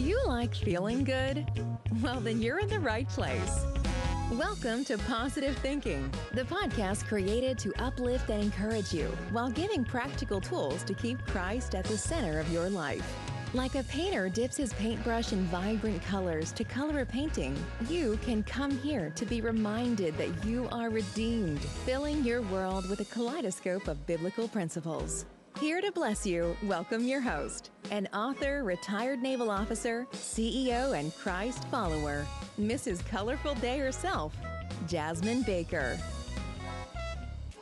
Do you like feeling good? Well, then you're in the right place. Welcome to Positive Thinking, the podcast created to uplift and encourage you while giving practical tools to keep Christ at the center of your life. Like a painter dips his paintbrush in vibrant colors to color a painting, you can come here to be reminded that you are redeemed, filling your world with a kaleidoscope of biblical principles. Here to bless you, welcome your host, an author, retired naval officer, CEO, and Christ follower, Mrs. Colorful Day herself, Jasmine Baker.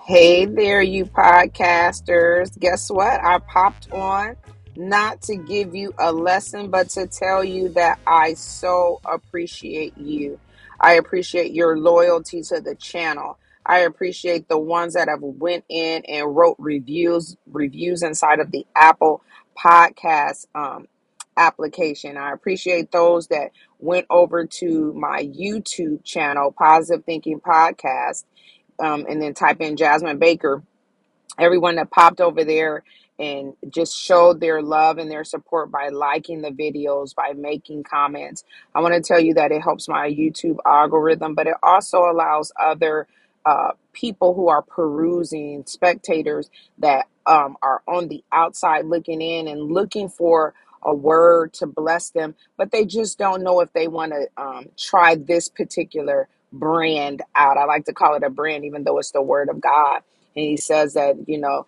Hey there, you podcasters. Guess what? I popped on not to give you a lesson, but to tell you that I so appreciate you. I appreciate your loyalty to the channel. I appreciate the ones that have went in and wrote reviews reviews inside of the Apple Podcast um, application. I appreciate those that went over to my YouTube channel, Positive Thinking Podcast, um, and then type in Jasmine Baker. Everyone that popped over there and just showed their love and their support by liking the videos, by making comments. I want to tell you that it helps my YouTube algorithm, but it also allows other uh, people who are perusing, spectators that um, are on the outside looking in and looking for a word to bless them, but they just don't know if they want to um, try this particular brand out. I like to call it a brand, even though it's the word of God. And he says that, you know,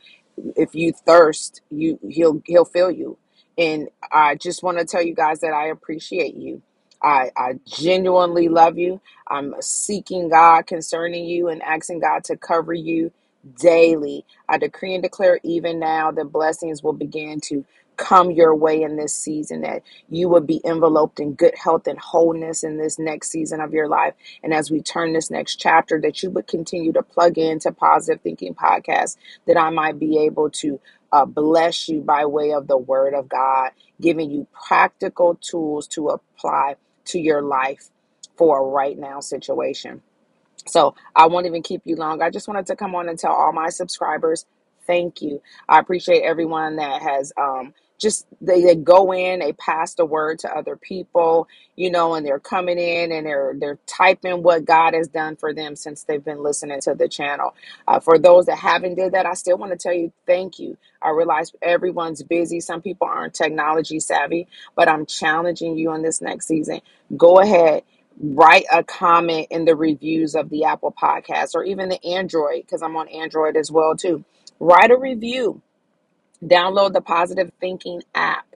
if you thirst, you he'll he'll fill you. And I just want to tell you guys that I appreciate you. I, I genuinely love you. I'm seeking God concerning you and asking God to cover you daily. I decree and declare even now that blessings will begin to come your way in this season, that you will be enveloped in good health and wholeness in this next season of your life. And as we turn this next chapter, that you would continue to plug into Positive Thinking Podcast, that I might be able to uh, bless you by way of the Word of God, giving you practical tools to apply to your life for a right now situation. So I won't even keep you long. I just wanted to come on and tell all my subscribers thank you. I appreciate everyone that has um, just they, they go in, they pass the word to other people, you know, and they're coming in and they're they're typing what God has done for them since they've been listening to the channel. Uh, for those that haven't did that, I still want to tell you thank you. I realize everyone's busy. Some people aren't technology savvy, but I'm challenging you on this next season. Go ahead write a comment in the reviews of the Apple podcast or even the Android, because I'm on Android as well too. Write a review. Download the Positive Thinking app.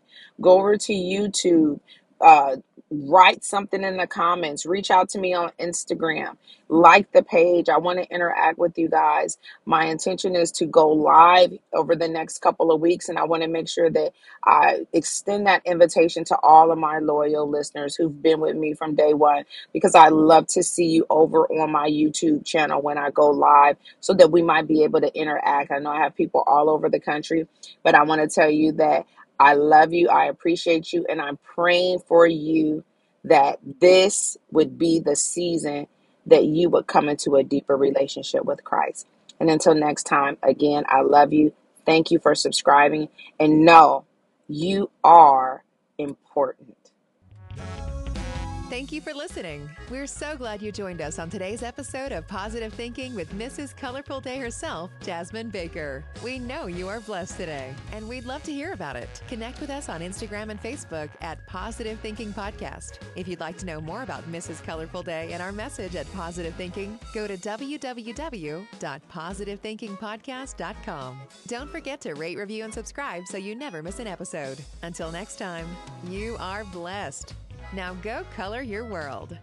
Go over to YouTube. Uh, write something in the comments. Reach out to me on Instagram. Like the page. I want to interact with you guys. My intention is to go live over the next couple of weeks, and I want to make sure that I extend that invitation to all of my loyal listeners who've been with me from day one because I love to see you over on my YouTube channel when I go live so that we might be able to interact. I know I have people all over the country, but I want to tell you that I love you. I appreciate you. And I'm praying for you that this would be the season that you would come into a deeper relationship with Christ. And until next time, again, I love you. Thank you for subscribing. And know you are important. Thank you for listening. We're so glad you joined us on today's episode of Positive Thinking with Mrs. Colorful Day herself, Jasmine Baker. We know you are blessed today, and we'd love to hear about it. Connect with us on Instagram and Facebook at Positive Thinking Podcast. If you'd like to know more about Mrs. Colorful Day and our message at Positive Thinking, go to www.positivethinkingpodcast.com. Don't forget to rate, review, and subscribe so you never miss an episode. Until next time, you are blessed. Now go color your world.